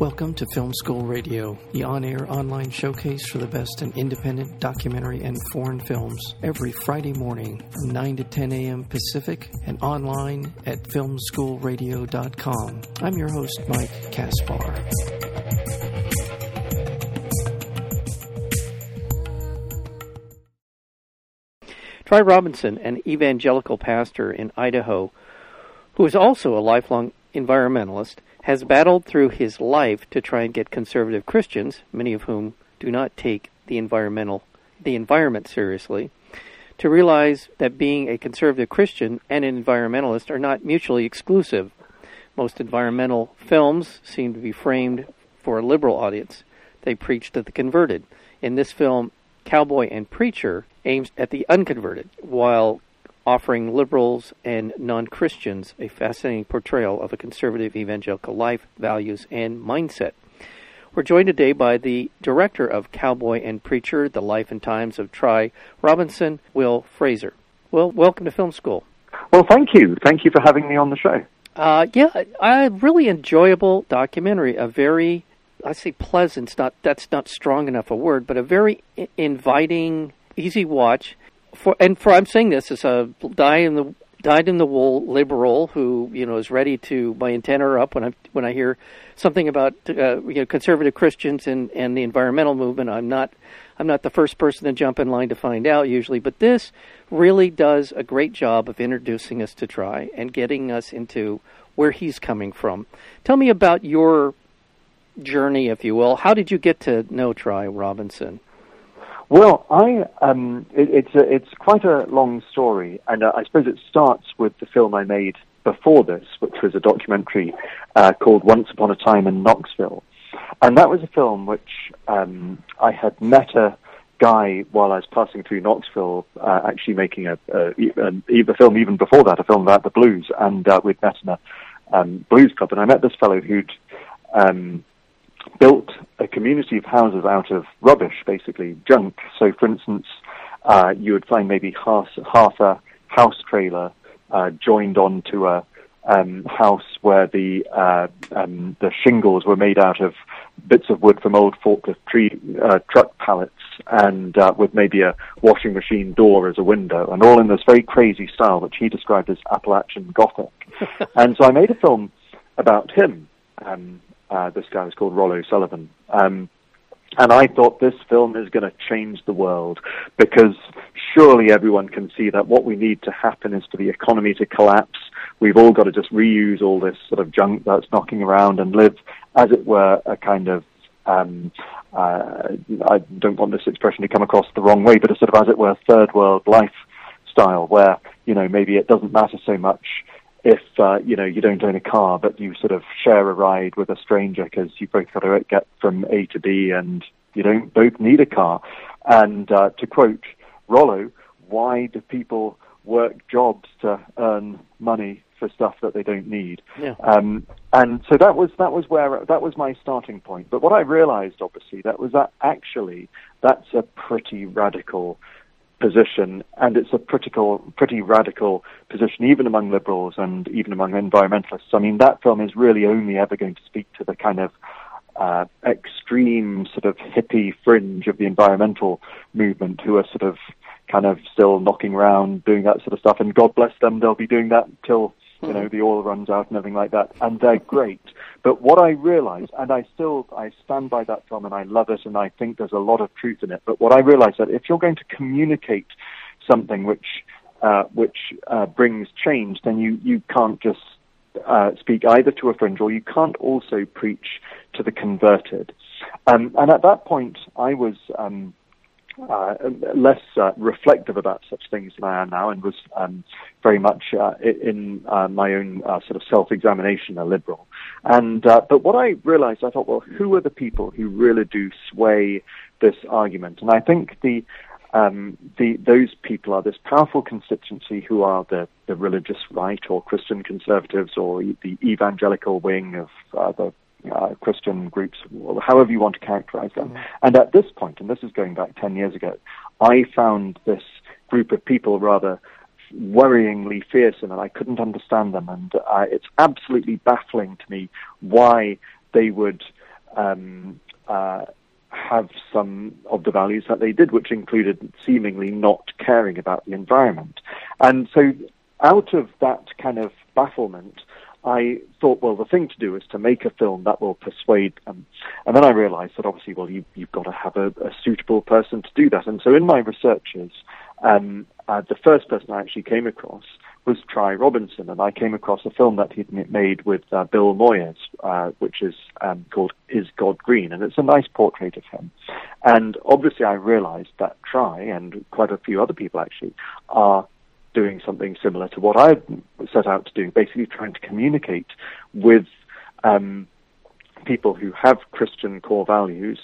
Welcome to Film School Radio, the on air online showcase for the best in independent documentary and foreign films, every Friday morning from 9 to 10 a.m. Pacific and online at filmschoolradio.com. I'm your host, Mike Kaspar. Tri Robinson, an evangelical pastor in Idaho, who is also a lifelong environmentalist, has battled through his life to try and get conservative Christians, many of whom do not take the environmental the environment seriously, to realize that being a conservative Christian and an environmentalist are not mutually exclusive. Most environmental films seem to be framed for a liberal audience. They preach to the converted. In this film, Cowboy and Preacher aims at the unconverted, while offering liberals and non Christians a fascinating portrayal of a conservative evangelical life, values, and mindset. We're joined today by the director of Cowboy and Preacher, The Life and Times of Tri Robinson, Will Fraser. Well, welcome to Film School. Well, thank you. Thank you for having me on the show. Uh, yeah, a really enjoyable documentary. A very, I say pleasant. Not that's not strong enough a word, but a very inviting, easy watch for and for I'm saying this as a die in the dyed in the wool liberal who you know is ready to my antenna are up when I when I hear something about uh, you know conservative Christians and and the environmental movement. I'm not I'm not the first person to jump in line to find out usually, but this really does a great job of introducing us to Tri and getting us into where he's coming from. Tell me about your journey, if you will. How did you get to know Tri Robinson? Well, I um, it, it's a, it's quite a long story, and uh, I suppose it starts with the film I made before this, which was a documentary uh, called Once Upon a Time in Knoxville, and that was a film which um, I had met a guy while I was passing through Knoxville, uh, actually making a, a, a, film even before that, a film about the blues, and uh, we'd met in a um, blues club, and I met this fellow who'd um, built a community of houses out of rubbish, basically junk. So, for instance, uh, you would find maybe half, half a house trailer uh, joined onto a um, house where the uh, um, the shingles were made out of bits of wood from old forklift tree uh, truck pallets, and uh, with maybe a washing machine door as a window, and all in this very crazy style, which he described as Appalachian Gothic. and so I made a film about him. Um, uh, this guy was called Rollo Sullivan. Um, and I thought this film is going to change the world because surely everyone can see that what we need to happen is for the economy to collapse. We've all got to just reuse all this sort of junk that's knocking around and live, as it were, a kind of um, uh, I don't want this expression to come across the wrong way, but a sort of, as it were, third world lifestyle where, you know, maybe it doesn't matter so much if uh, you know you don't own a car, but you sort of share a ride with a stranger because you both got to get from A to B, and you don't both need a car. And uh, to quote Rollo, why do people work jobs to earn money for stuff that they don't need? Yeah. Um, and so that was that was where that was my starting point. But what I realized, obviously, that was that actually that's a pretty radical position, and it's a pretty, pretty radical position, even among liberals and even among environmentalists. I mean, that film is really only ever going to speak to the kind of uh, extreme sort of hippie fringe of the environmental movement who are sort of kind of still knocking around doing that sort of stuff. And God bless them, they'll be doing that until you know, the oil runs out and everything like that, and they're great. But what I realize, and I still, I stand by that film and I love it and I think there's a lot of truth in it, but what I realize that if you're going to communicate something which, uh, which uh, brings change, then you, you can't just uh, speak either to a fringe or you can't also preach to the converted. Um, and at that point, I was, um, uh, less uh, reflective about such things than I am now, and was um, very much uh, in uh, my own uh, sort of self-examination a liberal. And uh, but what I realised, I thought, well, who are the people who really do sway this argument? And I think the um, the, those people are this powerful constituency who are the, the religious right or Christian conservatives or the evangelical wing of uh, the uh, Christian groups, however you want to characterize them. Mm-hmm. And at this point, and this is going back 10 years ago, I found this group of people rather worryingly fearsome and I couldn't understand them. And uh, it's absolutely baffling to me why they would um, uh, have some of the values that they did, which included seemingly not caring about the environment. And so, out of that kind of bafflement, I thought, well, the thing to do is to make a film that will persuade them. And then I realized that obviously, well, you, have got to have a, a, suitable person to do that. And so in my researches, um, uh, the first person I actually came across was Tri Robinson, and I came across a film that he'd made with uh, Bill Moyers, uh, which is um, called Is God Green, and it's a nice portrait of him. And obviously, I realized that Tri and quite a few other people actually are doing something similar to what I set out to do, basically trying to communicate with um, people who have Christian core values,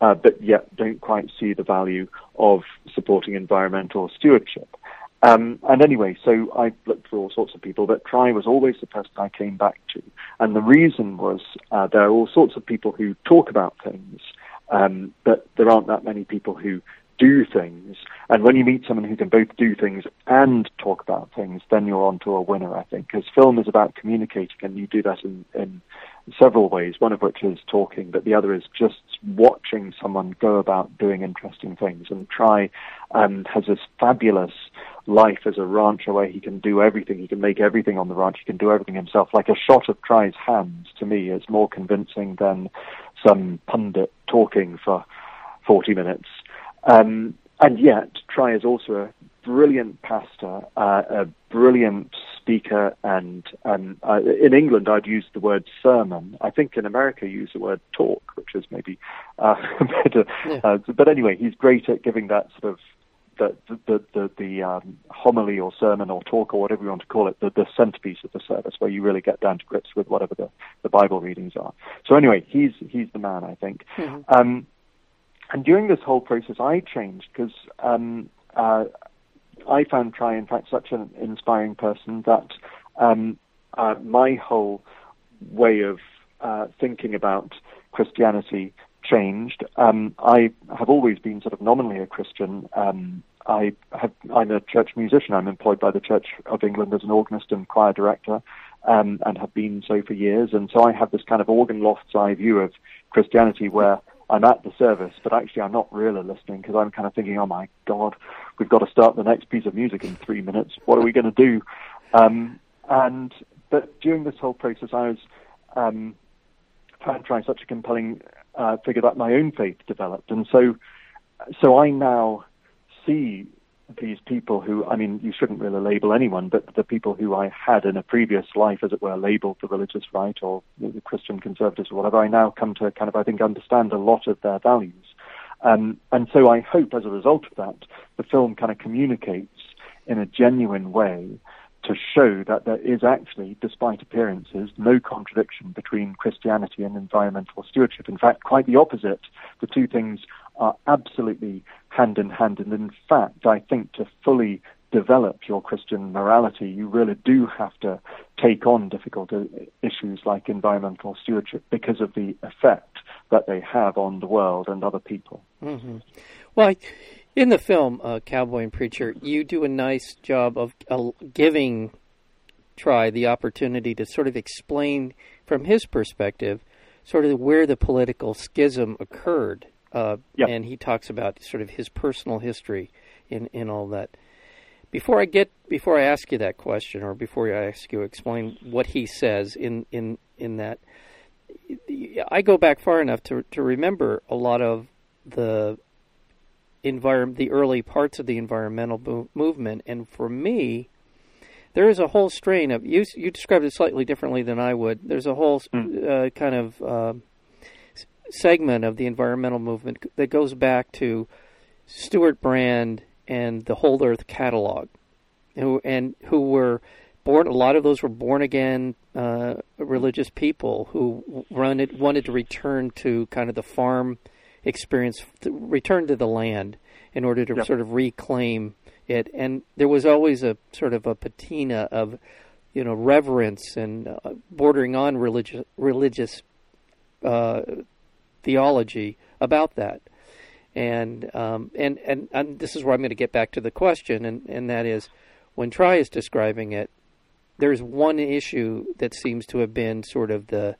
uh, but yet don't quite see the value of supporting environmental stewardship. Um, and anyway, so I looked for all sorts of people, but Tri was always the person I came back to. And the reason was uh, there are all sorts of people who talk about things, um, but there aren't that many people who do things. And when you meet someone who can both do things and talk about things, then you're onto a winner, I think. Because film is about communicating, and you do that in, in several ways, one of which is talking, but the other is just watching someone go about doing interesting things. And Tri um, has this fabulous life as a rancher where he can do everything. He can make everything on the ranch. He can do everything himself. Like a shot of Tri's hands, to me, is more convincing than some pundit talking for 40 minutes. Um, and yet, Tri is also a brilliant pastor, uh, a brilliant speaker, and um, uh, in England I'd use the word sermon. I think in America you use the word talk, which is maybe uh, better. Yeah. Uh, but anyway, he's great at giving that sort of the the the, the um, homily or sermon or talk or whatever you want to call it, the, the centerpiece of the service, where you really get down to grips with whatever the, the Bible readings are. So anyway, he's he's the man, I think. Mm-hmm. Um, and during this whole process, I changed because um, uh, I found Tri, in fact, such an inspiring person that um, uh, my whole way of uh, thinking about Christianity changed. Um, I have always been sort of nominally a Christian. Um, I I'm a church musician. I'm employed by the Church of England as an organist and choir director, um, and have been so for years. And so I have this kind of organ loft's eye view of Christianity where I'm at the service, but actually I'm not really listening because I'm kind of thinking, oh my God, we've got to start the next piece of music in three minutes. What are we going to do? Um, and but during this whole process, I was um, trying, such a compelling uh, figure that my own faith developed, and so so I now see these people who, I mean, you shouldn't really label anyone, but the people who I had in a previous life, as it were, labeled the religious right or the Christian conservatives or whatever, I now come to kind of, I think, understand a lot of their values. Um, and so I hope as a result of that, the film kind of communicates in a genuine way to show that there is actually, despite appearances, no contradiction between Christianity and environmental stewardship. In fact, quite the opposite. The two things are absolutely hand in hand. And in fact, I think to fully develop your Christian morality, you really do have to take on difficult issues like environmental stewardship because of the effect that they have on the world and other people. Mm-hmm. Well, in the film uh, Cowboy and Preacher, you do a nice job of uh, giving Tri the opportunity to sort of explain from his perspective sort of where the political schism occurred uh, yep. And he talks about sort of his personal history in, in all that. Before I get before I ask you that question, or before I ask you explain what he says in in in that, I go back far enough to to remember a lot of the environment, the early parts of the environmental movement, and for me, there is a whole strain of you. You described it slightly differently than I would. There's a whole mm. uh, kind of uh, segment of the environmental movement that goes back to Stewart Brand and the Whole Earth Catalog, who and who were born. A lot of those were born again uh, religious people who wanted wanted to return to kind of the farm experience, to return to the land in order to yep. sort of reclaim it. And there was always a sort of a patina of you know reverence and uh, bordering on religious religious uh, theology about that. And, um, and, and, and this is where I'm going to get back to the question, and, and that is when Tri is describing it, there's one issue that seems to have been sort of the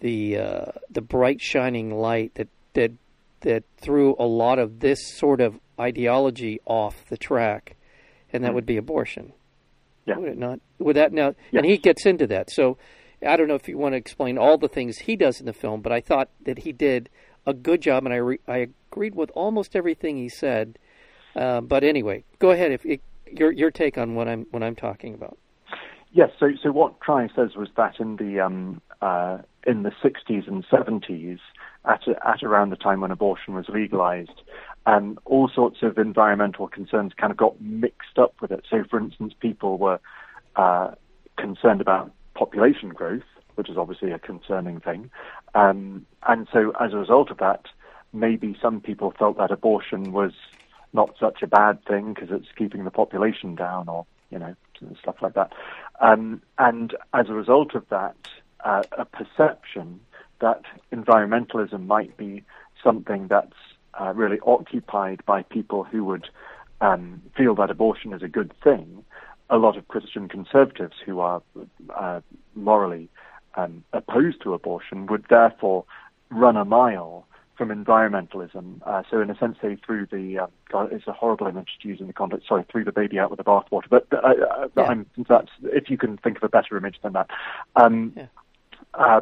the uh, the bright shining light that that that threw a lot of this sort of ideology off the track, and that mm. would be abortion. Yeah. Would it not? Would that now? Yes. And he gets into that. So I don't know if you want to explain all the things he does in the film, but I thought that he did a good job, and I re- I agreed with almost everything he said. Uh, but anyway, go ahead. If it, your your take on what I'm what I'm talking about. Yes. So so what Tri says was that in the um, uh, in the 60s and 70s, at at around the time when abortion was legalized, um, all sorts of environmental concerns kind of got mixed up with it. So, for instance, people were uh, concerned about population growth, which is obviously a concerning thing. Um, and so as a result of that, maybe some people felt that abortion was not such a bad thing because it's keeping the population down or, you know, stuff like that. Um, and as a result of that, uh, a perception that environmentalism might be something that's uh, really occupied by people who would um, feel that abortion is a good thing a lot of Christian conservatives who are uh, morally um, opposed to abortion would therefore run a mile from environmentalism. Uh, so, in a sense, they threw the uh, God, it's a horrible image to use in the context. Sorry, threw the baby out with the bathwater. But uh, uh yeah. that's if you can think of a better image than that. Um, yeah. Uh,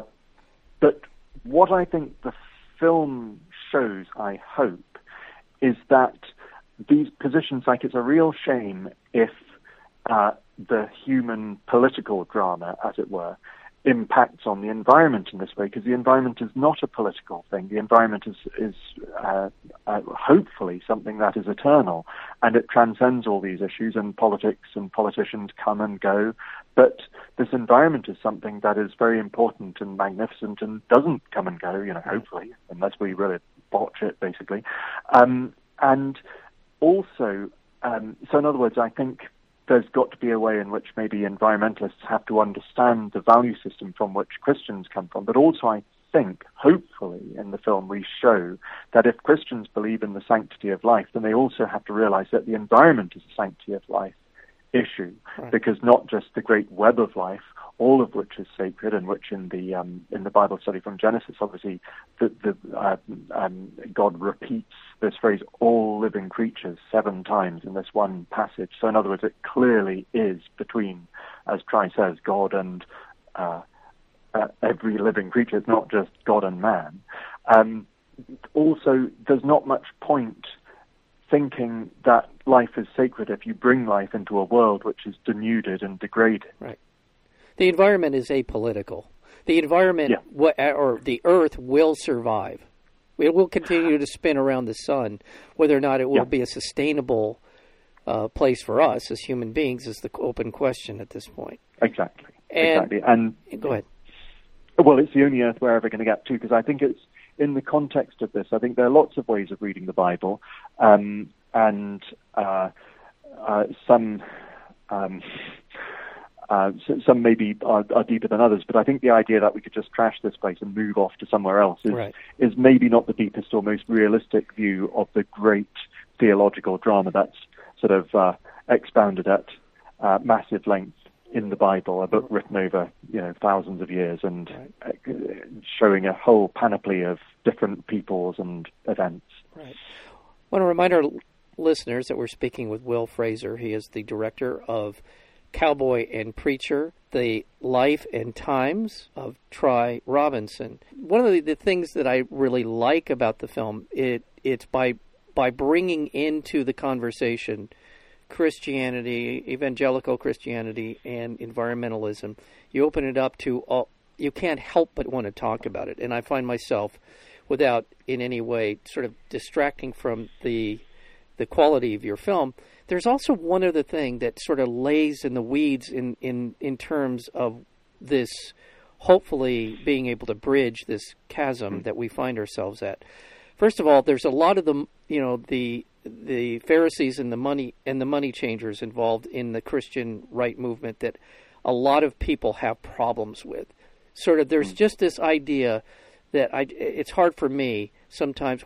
but what I think the film shows, I hope, is that these positions, like it's a real shame if uh, the human political drama, as it were, impacts on the environment in this way, because the environment is not a political thing. The environment is, is uh, uh, hopefully something that is eternal, and it transcends all these issues, and politics and politicians come and go. But this environment is something that is very important and magnificent and doesn't come and go, you know, hopefully, unless we really botch it, basically. Um, and also, um, so in other words, I think there's got to be a way in which maybe environmentalists have to understand the value system from which Christians come from. But also, I think, hopefully, in the film, we show that if Christians believe in the sanctity of life, then they also have to realize that the environment is a sanctity of life issue, right. because not just the great web of life, all of which is sacred, and which in the um, in the Bible study from Genesis, obviously, the, the uh, um, God repeats this phrase "all living creatures" seven times in this one passage. So, in other words, it clearly is between, as Tri says, God and uh, uh, every living creature. It's not just God and man. Um, also, there's not much point thinking that life is sacred if you bring life into a world which is denuded and degraded. Right. The environment is apolitical. The environment yeah. or the Earth will survive. It will continue to spin around the sun. Whether or not it will yeah. be a sustainable uh, place for us as human beings is the open question at this point. Exactly. And, exactly. And go ahead. Well, it's the only Earth we're ever going to get to because I think it's in the context of this. I think there are lots of ways of reading the Bible, um, and uh, uh, some. Um, uh, some maybe are, are, deeper than others, but I think the idea that we could just trash this place and move off to somewhere else is, right. is maybe not the deepest or most realistic view of the great theological drama that's sort of uh, expounded at uh, massive length in the Bible, a book written over you know thousands of years and right. Uh, showing a whole panoply of different peoples and events. Right. I want to remind our listeners that we're speaking with Will Fraser. He is the director of Cowboy and Preacher, The Life and Times of Tri Robinson. One of the, the things that I really like about the film, it it's by by bringing into the conversation Christianity, evangelical Christianity, and environmentalism. You open it up to all. You can't help but want to talk about it, and I find myself, without in any way sort of distracting from the the quality of your film, there's also one other thing that sort of lays in the weeds in, in, in terms of this hopefully being able to bridge this chasm hmm. that we find ourselves at. First of all, there's a lot of the you know the the Pharisees and the money and the money changers involved in the Christian right movement that a lot of people have problems with. Sort of, there's hmm. just this idea that I it's hard for me sometimes.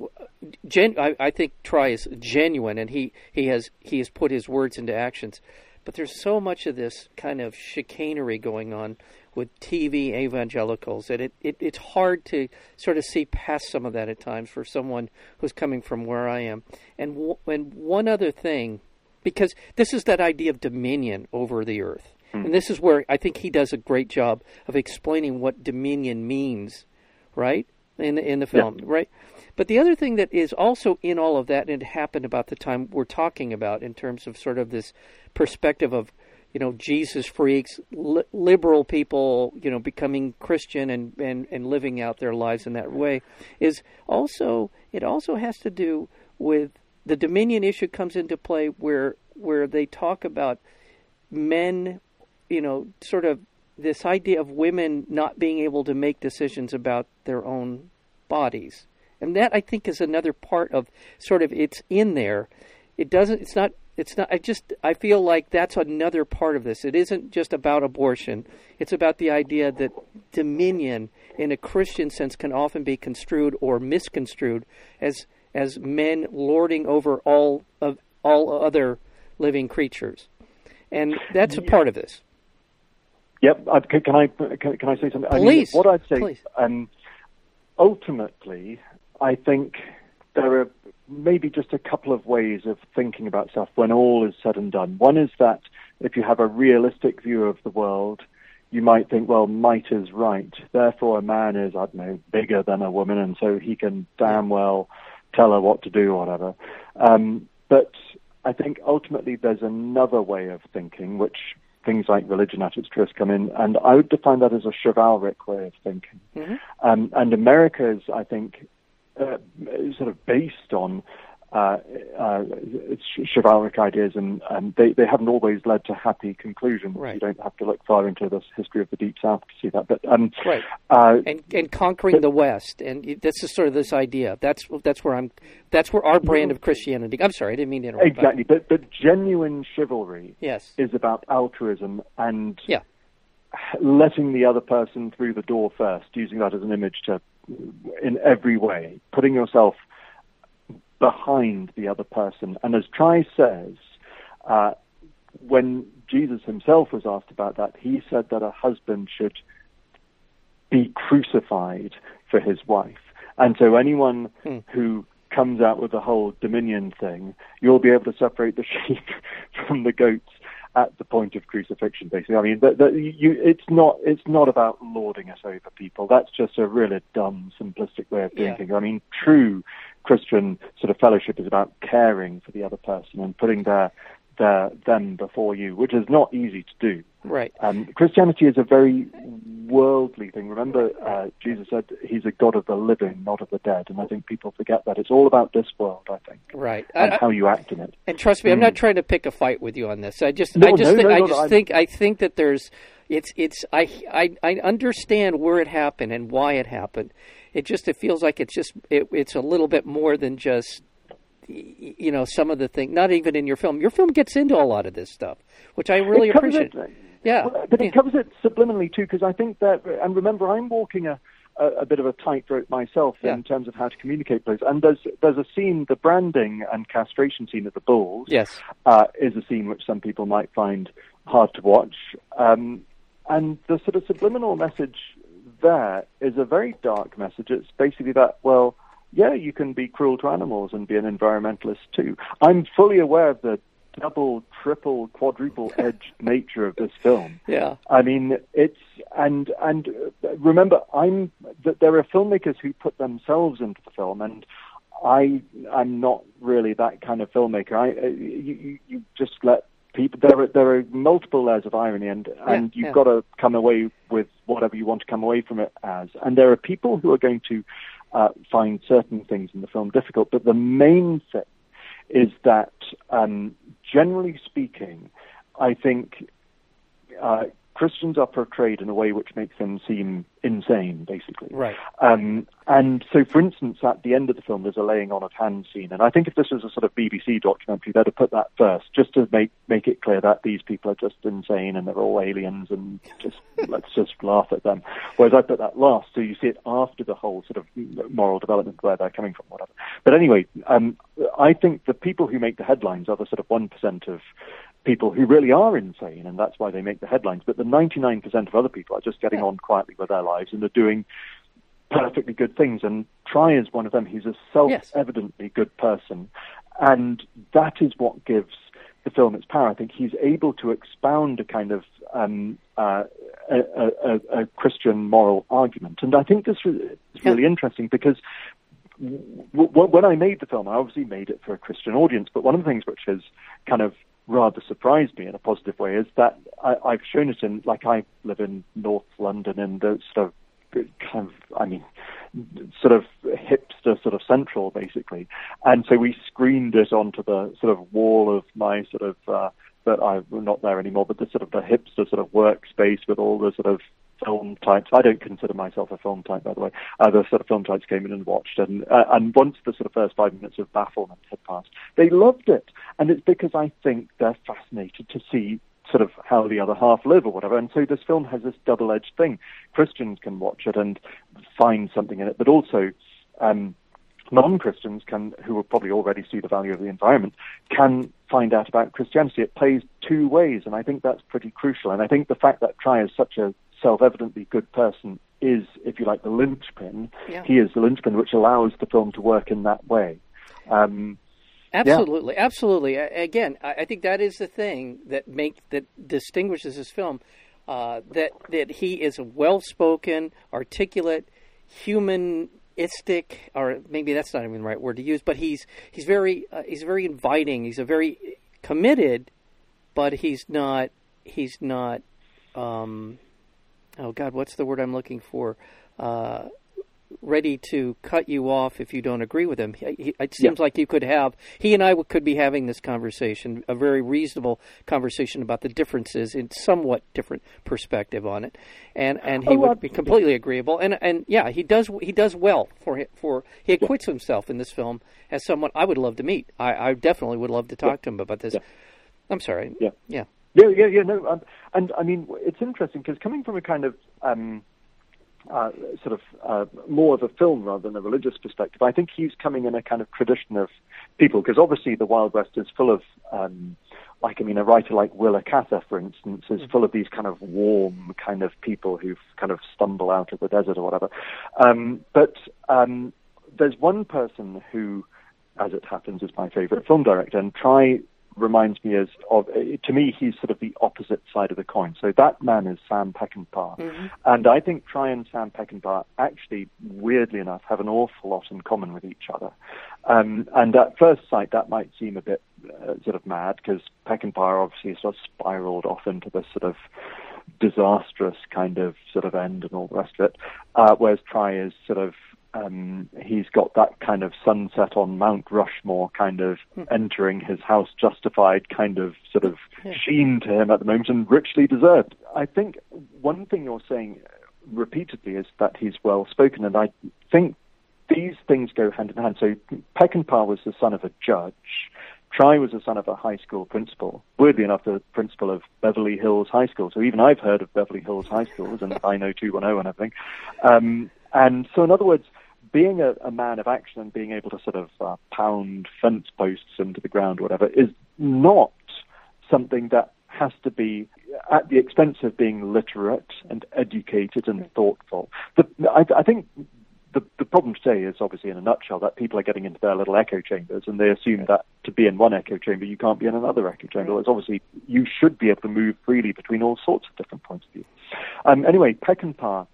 Gen, I, I think Tri is genuine, and he, he has he has put his words into actions. but there's so much of this kind of chicanery going on with TV evangelicals that it, it it's hard to sort of see past some of that at times for someone who's coming from where I am. And w- and one other thing, because this is that idea of dominion over the earth, mm. and this is where I think he does a great job of explaining what dominion means, right? In the, in the film, yeah. right? But the other thing that is also in all of that, and it happened about the time we're talking about in terms of sort of this perspective of you know Jesus freaks, li- liberal people, you know, becoming Christian and, and and living out their lives in that way is also it also has to do with the dominion issue comes into play where where they talk about men, you know, sort of this idea of women not being able to make decisions about their own bodies. And that I think is another part of sort of it's in there. It doesn't it's not it's not. I just. I feel like that's another part of this. It isn't just about abortion. It's about the idea that dominion, in a Christian sense, can often be construed or misconstrued as as men lording over all of all other living creatures, and that's a part of this. Yep. Uh, can, can, I can, can, I say something? Please. I mean, what I'd say. Please. Um, ultimately, I think there are maybe just a couple of ways of thinking about stuff when all is said and done. One is that if you have a realistic view of the world, you might think, well, might is right. Therefore, a man is, I don't know, bigger than a woman, and so he can damn well tell her what to do or whatever. Um, but I think ultimately there's another way of thinking, which things like religion at its truest come in, and I would define that as a chivalric way of thinking. Mm-hmm. Um, and America is, I think, uh, sort of based on uh, uh, chivalric ideas, and, and they, they haven't always led to happy conclusions. Right. You don't have to look far into the history of the Deep South to see that. But um, right, uh, and and conquering but, the West, and that's just sort of this idea. That's that's where I'm. That's where our brand of Christianity. I'm sorry, I didn't mean to interrupt. Exactly, but but genuine chivalry yes. is about altruism and yeah. letting the other person through the door first, using that as an image to in every way, putting yourself behind the other person. And as Tri says, uh, when Jesus himself was asked about that, he said that a husband should be crucified for his wife. And so anyone hmm. who comes out with the whole dominion thing, you'll be able to separate the sheep from the goats at the point of crucifixion, basically. I mean, the, the, you, it's not it's not about lording us over people. That's just a really dumb, simplistic way of doing yeah. things. I mean, true Christian sort of fellowship is about caring for the other person and putting their their them before you, which is not easy to do. Right. Um, Christianity is a very worldly thing. Remember, uh, Jesus said he's a God of the living, not of the dead, and I think people forget that. It's all about this world, I think, right, and I, how you act in it. And trust me, mm. I'm not trying to pick a fight with you on this. I just, no, I just, no, no, I just think, I think that there's, it's, it's, I, I, I understand where it happened and why it happened. It just, it feels like it's just, it, it's a little bit more than just you know some of the thing not even in your film your film gets into a lot of this stuff which i really appreciate yeah well, but yeah. it covers it subliminally too because i think that and remember i'm walking a a, a bit of a tightrope myself yeah. in terms of how to communicate those. And there's there's a scene, the branding and castration scene of the bulls. Yes, uh, is a scene which some people might find hard to watch. Um, and the sort of subliminal message there is a very dark message. It's basically that well yeah, you can be cruel to animals and be an environmentalist too. I'm fully aware of the double, triple, quadruple edged nature of this film. Yeah. I mean, it's and and uh, remember, I'm that there are filmmakers who put themselves into the film, and I I'm not really that kind of filmmaker. I uh, you, you just let people there are there are multiple layers of irony, and and yeah, you've got to come away with whatever you want to come away from it as. And there are people who are going to uh, find certain things in the film difficult. But the main thing is that, um, generally speaking, I think uh, Christians are portrayed in a way which makes them seem insane, basically. Right. Um, and so, for instance, at the end of the film, there's a laying on of hands scene, and I think if this was a sort of BBC documentary, they'd have put that first, just to make make it clear that these people are just insane and they're all aliens, and just let's just laugh at them. Whereas I put that last, so you see it after the whole sort of moral development where they're coming from, whatever. But anyway, um, I think the people who make the headlines are the sort of one percent of people who really are insane, and that's why they make the headlines. But the 99% of other people are just getting on quietly with their lives and they're doing perfectly good things. And Tri is one of them. He's a self-evidently good person, and that is what gives the film its power. I think he's able to expound a kind of um, uh, a, a, a Christian moral argument, and I think this is really interesting because when I made the film, I obviously made it for a Christian audience. But one of the things which has kind of rather surprised me in a positive way is that I, I've shown it in, like, I live in North London in the sort of kind of, I mean, sort of hipster, sort of central, basically. And so we screened it onto the sort of wall of my sort of, uh, that I'm not there anymore, but the sort of the hipster sort of workspace with all the sort of film types. I don't consider myself a film type, by the way. Uh, the sort of film types came in and watched, and uh, and once the sort of first five minutes of bafflement had passed, they loved it, and it's because I think they're fascinated to see sort of how the other half live or whatever. And so this film has this double-edged thing. Christians can watch it and find something in it, but also. Um, non-Christians can, who will probably already see the value of the environment, can find out about Christianity. It plays two ways, and I think that's pretty crucial. And I think the fact that Tri is such a self-evidently good person is, if you like, the linchpin. Yeah. He is the linchpin which allows the film to work in that way. Um, Absolutely, absolutely. Again, I I think that is the thing that make that distinguishes this film. Uh, that that he is a well-spoken, articulate, humanistic, or maybe that's not even the right word to use. But he's he's very uh, he's very inviting. He's a very committed, but he's not he's not. Um, oh God, what's the word I'm looking for? Uh, ready to cut you off if you don't agree with him. He, it seems like you could have he and I could be having this conversation, a very reasonable conversation about the differences in somewhat different perspective on it, and and he Oh, would be completely agreeable. And and yeah, he does he does well for for he acquits himself in this film as someone I would love to meet. I, I definitely would love to talk to him about this. Yeah. I'm sorry. Yeah. Yeah. Yeah, yeah, yeah. No, um, and I mean, it's interesting because coming from a kind of um, uh, sort of uh, more of a film rather than a religious perspective, I think he's coming in a kind of tradition of people because obviously the Wild West is full of. Um, like I mean, a writer like Willa Cather, for instance, is full of these kind of warm kind of people who kind of stumble out of the desert or whatever. Um, but um, there's one person who, as it happens, is my favourite film director, and Tri reminds me as of to me he's sort of the opposite side of the coin. So that man is Sam Peckinpah, and I think Tri and Sam Peckinpah actually, weirdly enough, have an awful lot in common with each other. Um, and at first sight, that might seem a bit uh, sort of mad because Peckinpah obviously sort of spiraled off into this sort of disastrous kind of sort of end and all the rest of it. Uh, whereas Tri is sort of um, he's got that kind of sunset on Mount Rushmore kind of entering his house justified kind of sort of sheen to him at the moment and richly deserved. I think one thing you're saying repeatedly is that he's well spoken, and I think these things go hand in hand. So Peckinpah was the son of a judge. Tri was the son of a high school principal. Weirdly enough, the principal of Beverly Hills High School. So even I've heard of Beverly Hills High Schools and I know 210 and everything. Um, and so in other words, being a, a man of action and being able to sort of uh, pound fence posts into the ground or whatever is not something that has to be at the expense of being literate and educated and thoughtful. The, I, I think the, the problem today is obviously in a nutshell that people are getting into their little echo chambers and they assume that to be in one echo chamber you can't be in another echo chamber. Whereas obviously you should be able to move freely between all sorts of different points of view. Um, anyway, Peckinpah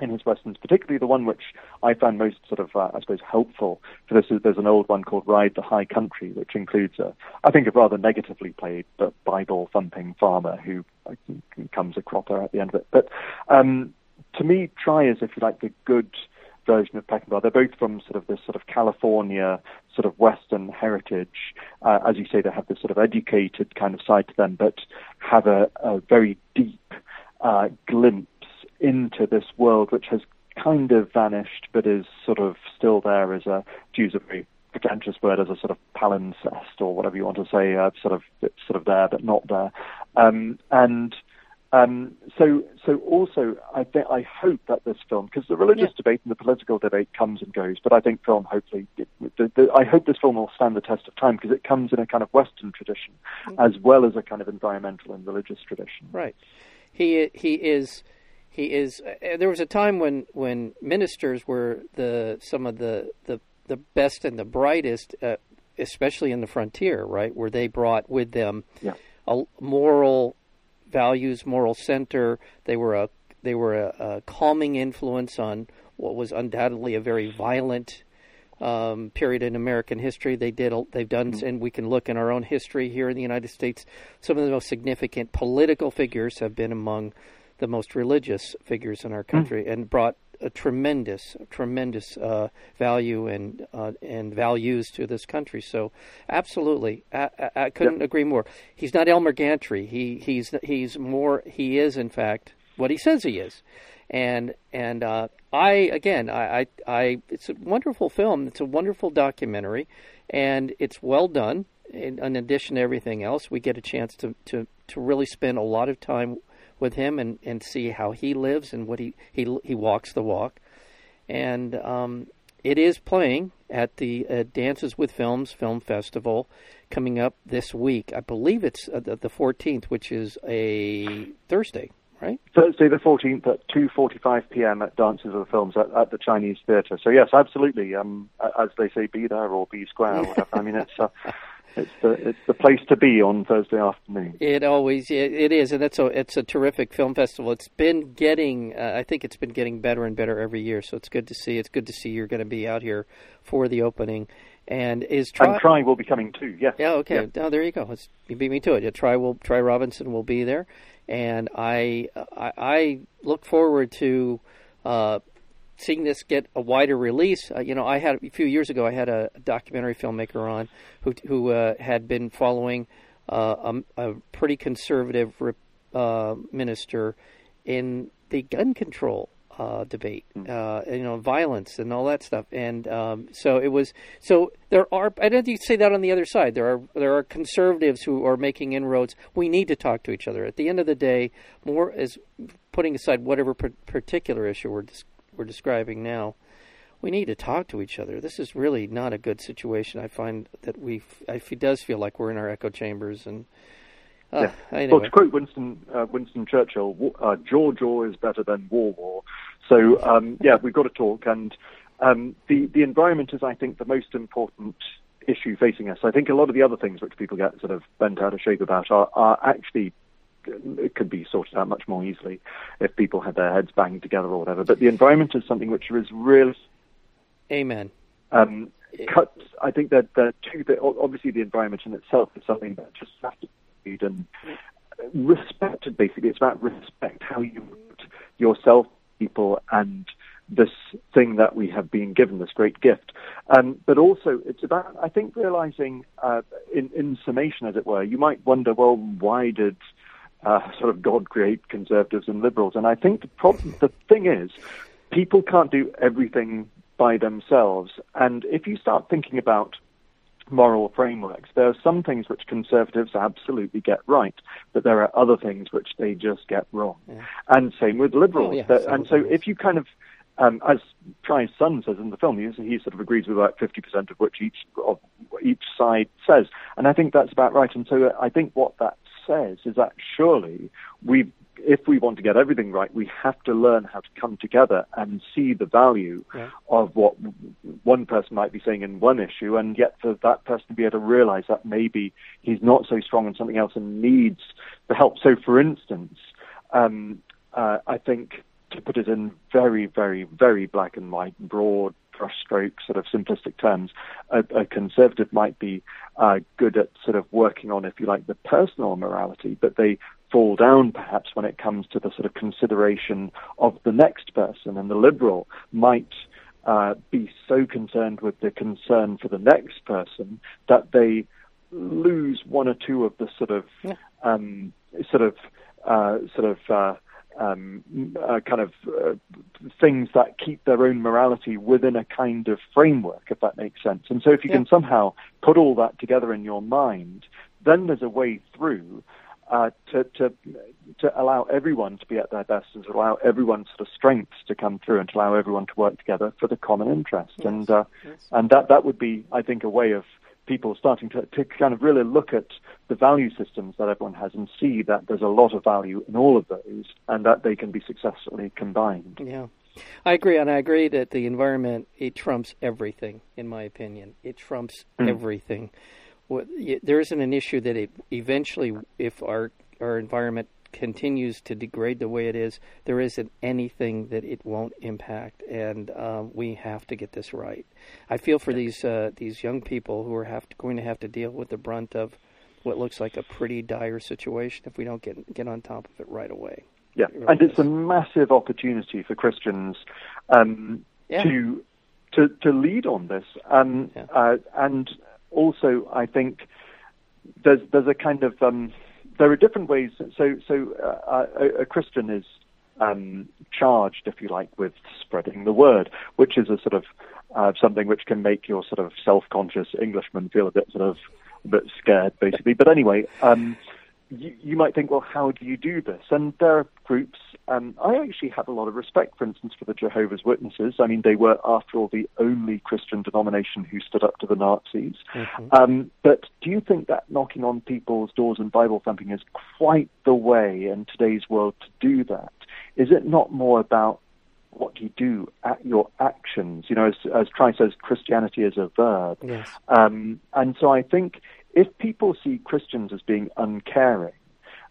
in his westerns, particularly the one which I found most sort of, uh, I suppose, helpful for this. Is, there's an old one called Ride the High Country, which includes, a, I think, a rather negatively played but Bible thumping farmer who becomes a cropper at the end of it. But um, to me, Tri is, if you like, the good version of Peckinpah. They're both from sort of this sort of California sort of Western heritage. Uh, as you say, they have this sort of educated kind of side to them, but have a, a very deep uh, glimpse into this world which has kind of vanished, but is sort of still there as a, to use a very pretentious word, as a sort of palimpsest or whatever you want to say, uh, sort of it's sort of there but not there. Um, and Um, so, so also, I think I hope that this film, because the religious Yeah. debate and the political debate comes and goes, but I think film, hopefully, it, the, the, I hope this film will stand the test of time because it comes in a kind of Western tradition, as well as a kind of environmental and religious tradition. Right. He he is he is. Uh, there was a time when when ministers were the some of the the the best and the brightest, uh, especially in the frontier, right, where they brought with them Yeah. a moral values, moral center. They were a they were a, a calming influence on what was undoubtedly a very violent um, period in American history. They did they've done, and we can look in our own history here in the United States. Some of the most significant political figures have been among the most religious figures in our country, and brought a tremendous, tremendous uh, value and uh, and values to this country. So, absolutely, I, I, I couldn't agree more. He's not Elmer Gantry. He he's he's more. He is in fact what he says he is, and and uh, I again I, I I it's a wonderful film. It's a wonderful documentary, and it's well done. In, in addition to everything else, we get a chance to, to, to really spend a lot of time with him and, and see how he lives and what he, he he walks the walk. And um, it is playing at the uh, Dances with Films Film Festival coming up this week. I believe it's uh, the the 14th, which is a Thursday, right? Thursday the 14th at 2.45 p.m. at Dances with Films at, at the Chinese Theatre. So yes, absolutely. Um, as they say, be there or be square or. I mean, it's, uh, it's, the, it's the place to be on Thursday afternoon. It always it, it is, and that's a it's a terrific film festival. It's been getting, uh, I think it's been getting better and better every year. So it's good to see. It's good to see you're going to be out here for the opening. And is try, And Tri will be coming too, yes. yeah okay. Oh, there you go. It's, you beat me to it. Yeah, Tri will Tri Robinson will be there, and I I, I look forward to. Uh, seeing this get a wider release, uh, you know, I had a few years ago. I had a documentary filmmaker on who who uh, had been following uh, a, a pretty conservative uh, minister in the gun control uh, debate, uh, you know, violence and all that stuff. And um, so it was. So there are. I don't think you say that on the other side. There are there are conservatives who are making inroads. We need to talk to each other. At the end of the day, more is putting aside whatever par- particular issue we're dis- we're describing now. We need to talk to each other. This is really not a good situation. I find that we, it does feel like we're in our echo chambers, and uh, Well, anyway. to quote Winston uh, Winston Churchill, uh, "Jaw jaw is better than war war." So um, yeah, we've got to talk, and um, the the environment is, I think, the most important issue facing us. I think a lot of the other things which people get sort of bent out of shape about are, are actually it could be sorted out much more easily if people had their heads banged together or whatever. But the environment is something which is really Amen. um, cuts. I think that the two. Obviously, the environment in itself is something that just has to be done. Respected, basically, it's about respect. How you yourself, people, and this thing that we have been given, this great gift. Um, but also, it's about, I think, realizing, uh, in, in summation, as it were, you might wonder, well, why did uh, sort of God create conservatives and liberals? And I think the problem, the thing is, people can't do everything by themselves. And if you start thinking about moral frameworks, there are some things which conservatives absolutely get right, but there are other things which they just get wrong. Yeah. And same with liberals. Oh, yeah, That- and so if you kind of um, as Tri's son says in the film, he, he sort of agrees with about 50% of which each of each side says, and I think that's about right. And so I think what that says is that surely we, if we want to get everything right, we have to learn how to come together and see the value Yeah. of what one person might be saying in one issue, and yet for that person to be able to realize that maybe he's not so strong in something else and needs the help. So, for instance, um, uh, I think to put it in very, very, very black and white, broad brushstroke, sort of simplistic terms, a, a conservative might be uh, good at sort of working on, if you like, the personal morality, but they fall down perhaps when it comes to the sort of consideration of the next person, and the liberal might uh, be so concerned with the concern for the next person that they lose one or two of the sort of Yeah. um, sort of uh, sort of uh, um, uh, kind of uh, things that keep their own morality within a kind of framework, if that makes sense. And so, if you Yeah. can somehow put all that together in your mind, then there's a way through. uh, to, to to allow everyone to be at their best and to allow everyone's sort of strengths to come through and to allow everyone to work together for the common interest. Yes, and uh, yes. and that that would be, I think, a way of people starting to, to kind of really look at the value systems that everyone has and see that there's a lot of value in all of those and that they can be successfully combined. Yeah. I agree, and I agree that the environment it trumps everything, in my opinion. It trumps Mm. everything. What, y- there isn't an issue that it eventually, if our our environment continues to degrade the way it is, there isn't anything that it won't impact, and um, we have to get this right. I feel for these uh, these young people who are have to, going to have to deal with the brunt of what looks like a pretty dire situation if we don't get get on top of it right away. Yeah, It really and it's a massive opportunity for Christians um, Yeah. to to to lead on this, um, Yeah. uh, and also I think there's there's a kind of um, there are different ways. So so uh, a, a Christian is um, charged, if you like, with spreading the word, which is a sort of uh, something which can make your sort of self-conscious Englishman feel a bit sort of a bit scared, basically. But anyway. Um, you, you might think, well, how do you do this? And there are groups. Um, I actually have a lot of respect, for instance, for the Jehovah's Witnesses. I mean, they were, after all, the only Christian denomination who stood up to the Nazis. Mhm. Um, but do you think that knocking on people's doors and Bible thumping is quite the way in today's world to do that? Is it not more about what you do at your actions? You know, as, as Christ says, Christianity is a verb. Yes. Um, and so I think if people see Christians as being uncaring,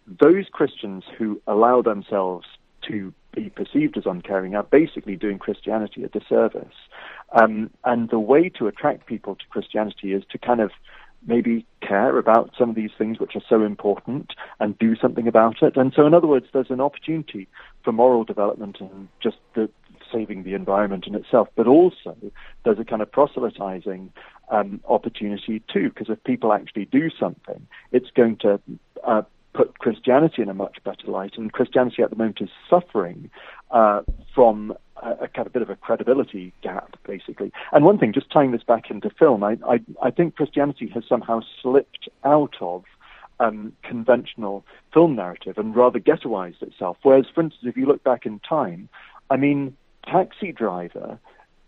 those Christians who allow themselves to be perceived as uncaring are basically doing Christianity a disservice. Um, and the way to attract people to Christianity is to kind of maybe care about some of these things which are so important and do something about it. And so, in other words, there's an opportunity for moral development and just the saving the environment in itself, but also there's a kind of proselytizing um, opportunity too, because if people actually do something, it's going to uh, put Christianity in a much better light. And Christianity at the moment is suffering uh, from a, a kind of bit of a credibility gap, basically. And one thing, just tying this back into film, I, I, I think Christianity has somehow slipped out of um, conventional film narrative and rather ghettoized itself. Whereas, for instance, if you look back in time, I mean, Taxi Driver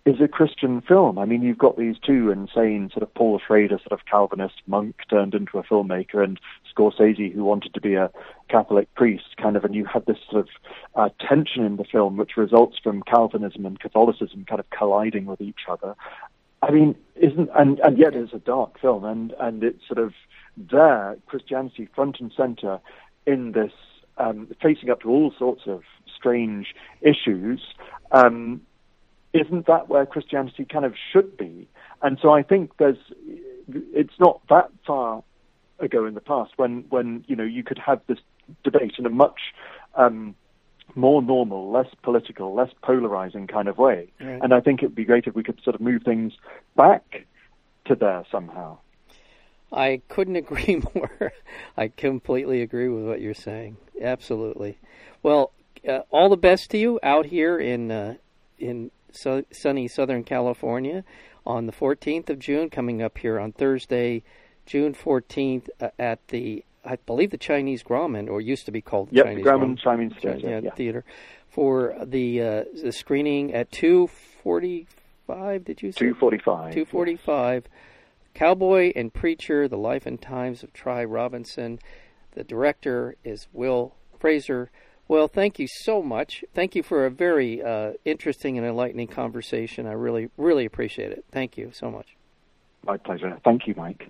is a Christian film. I mean, you've got these two insane sort of Paul Schrader sort of Calvinist monk turned into a filmmaker, and Scorsese who wanted to be a Catholic priest, kind of, and you have this sort of uh, tension in the film which results from Calvinism and Catholicism kind of colliding with each other. I mean, isn't and and yet it's a dark film, and and it's sort of there Christianity front and center in this um, facing up to all sorts of strange issues. Um, isn't that where Christianity kind of should be? And so I think there's, it's not that far ago in the past when, when you know, you could have this debate in a much um, more normal, less political, less polarizing kind of way. Right. And I think it would be great if we could sort of move things back to there somehow. I couldn't agree more. I completely agree with what you're saying. Absolutely. Well, uh, all the best to you out here in uh, in su- sunny Southern California on the 14th of June, coming up here on Thursday, June 14th uh, at the I believe the Chinese Grauman, or used to be called the Yep, Chinese the Grauman Chinese Theatre, yeah, yeah. theater for the uh, the screening at 2:45. Did you say? 245. 245. Cowboy and Preacher, The Life and Times of Tri Robinson. The director is Will Fraser. Well, thank you so much. Thank you for a very uh, interesting and enlightening conversation. I really, really appreciate it. Thank you so much. My pleasure. Thank you, Mike.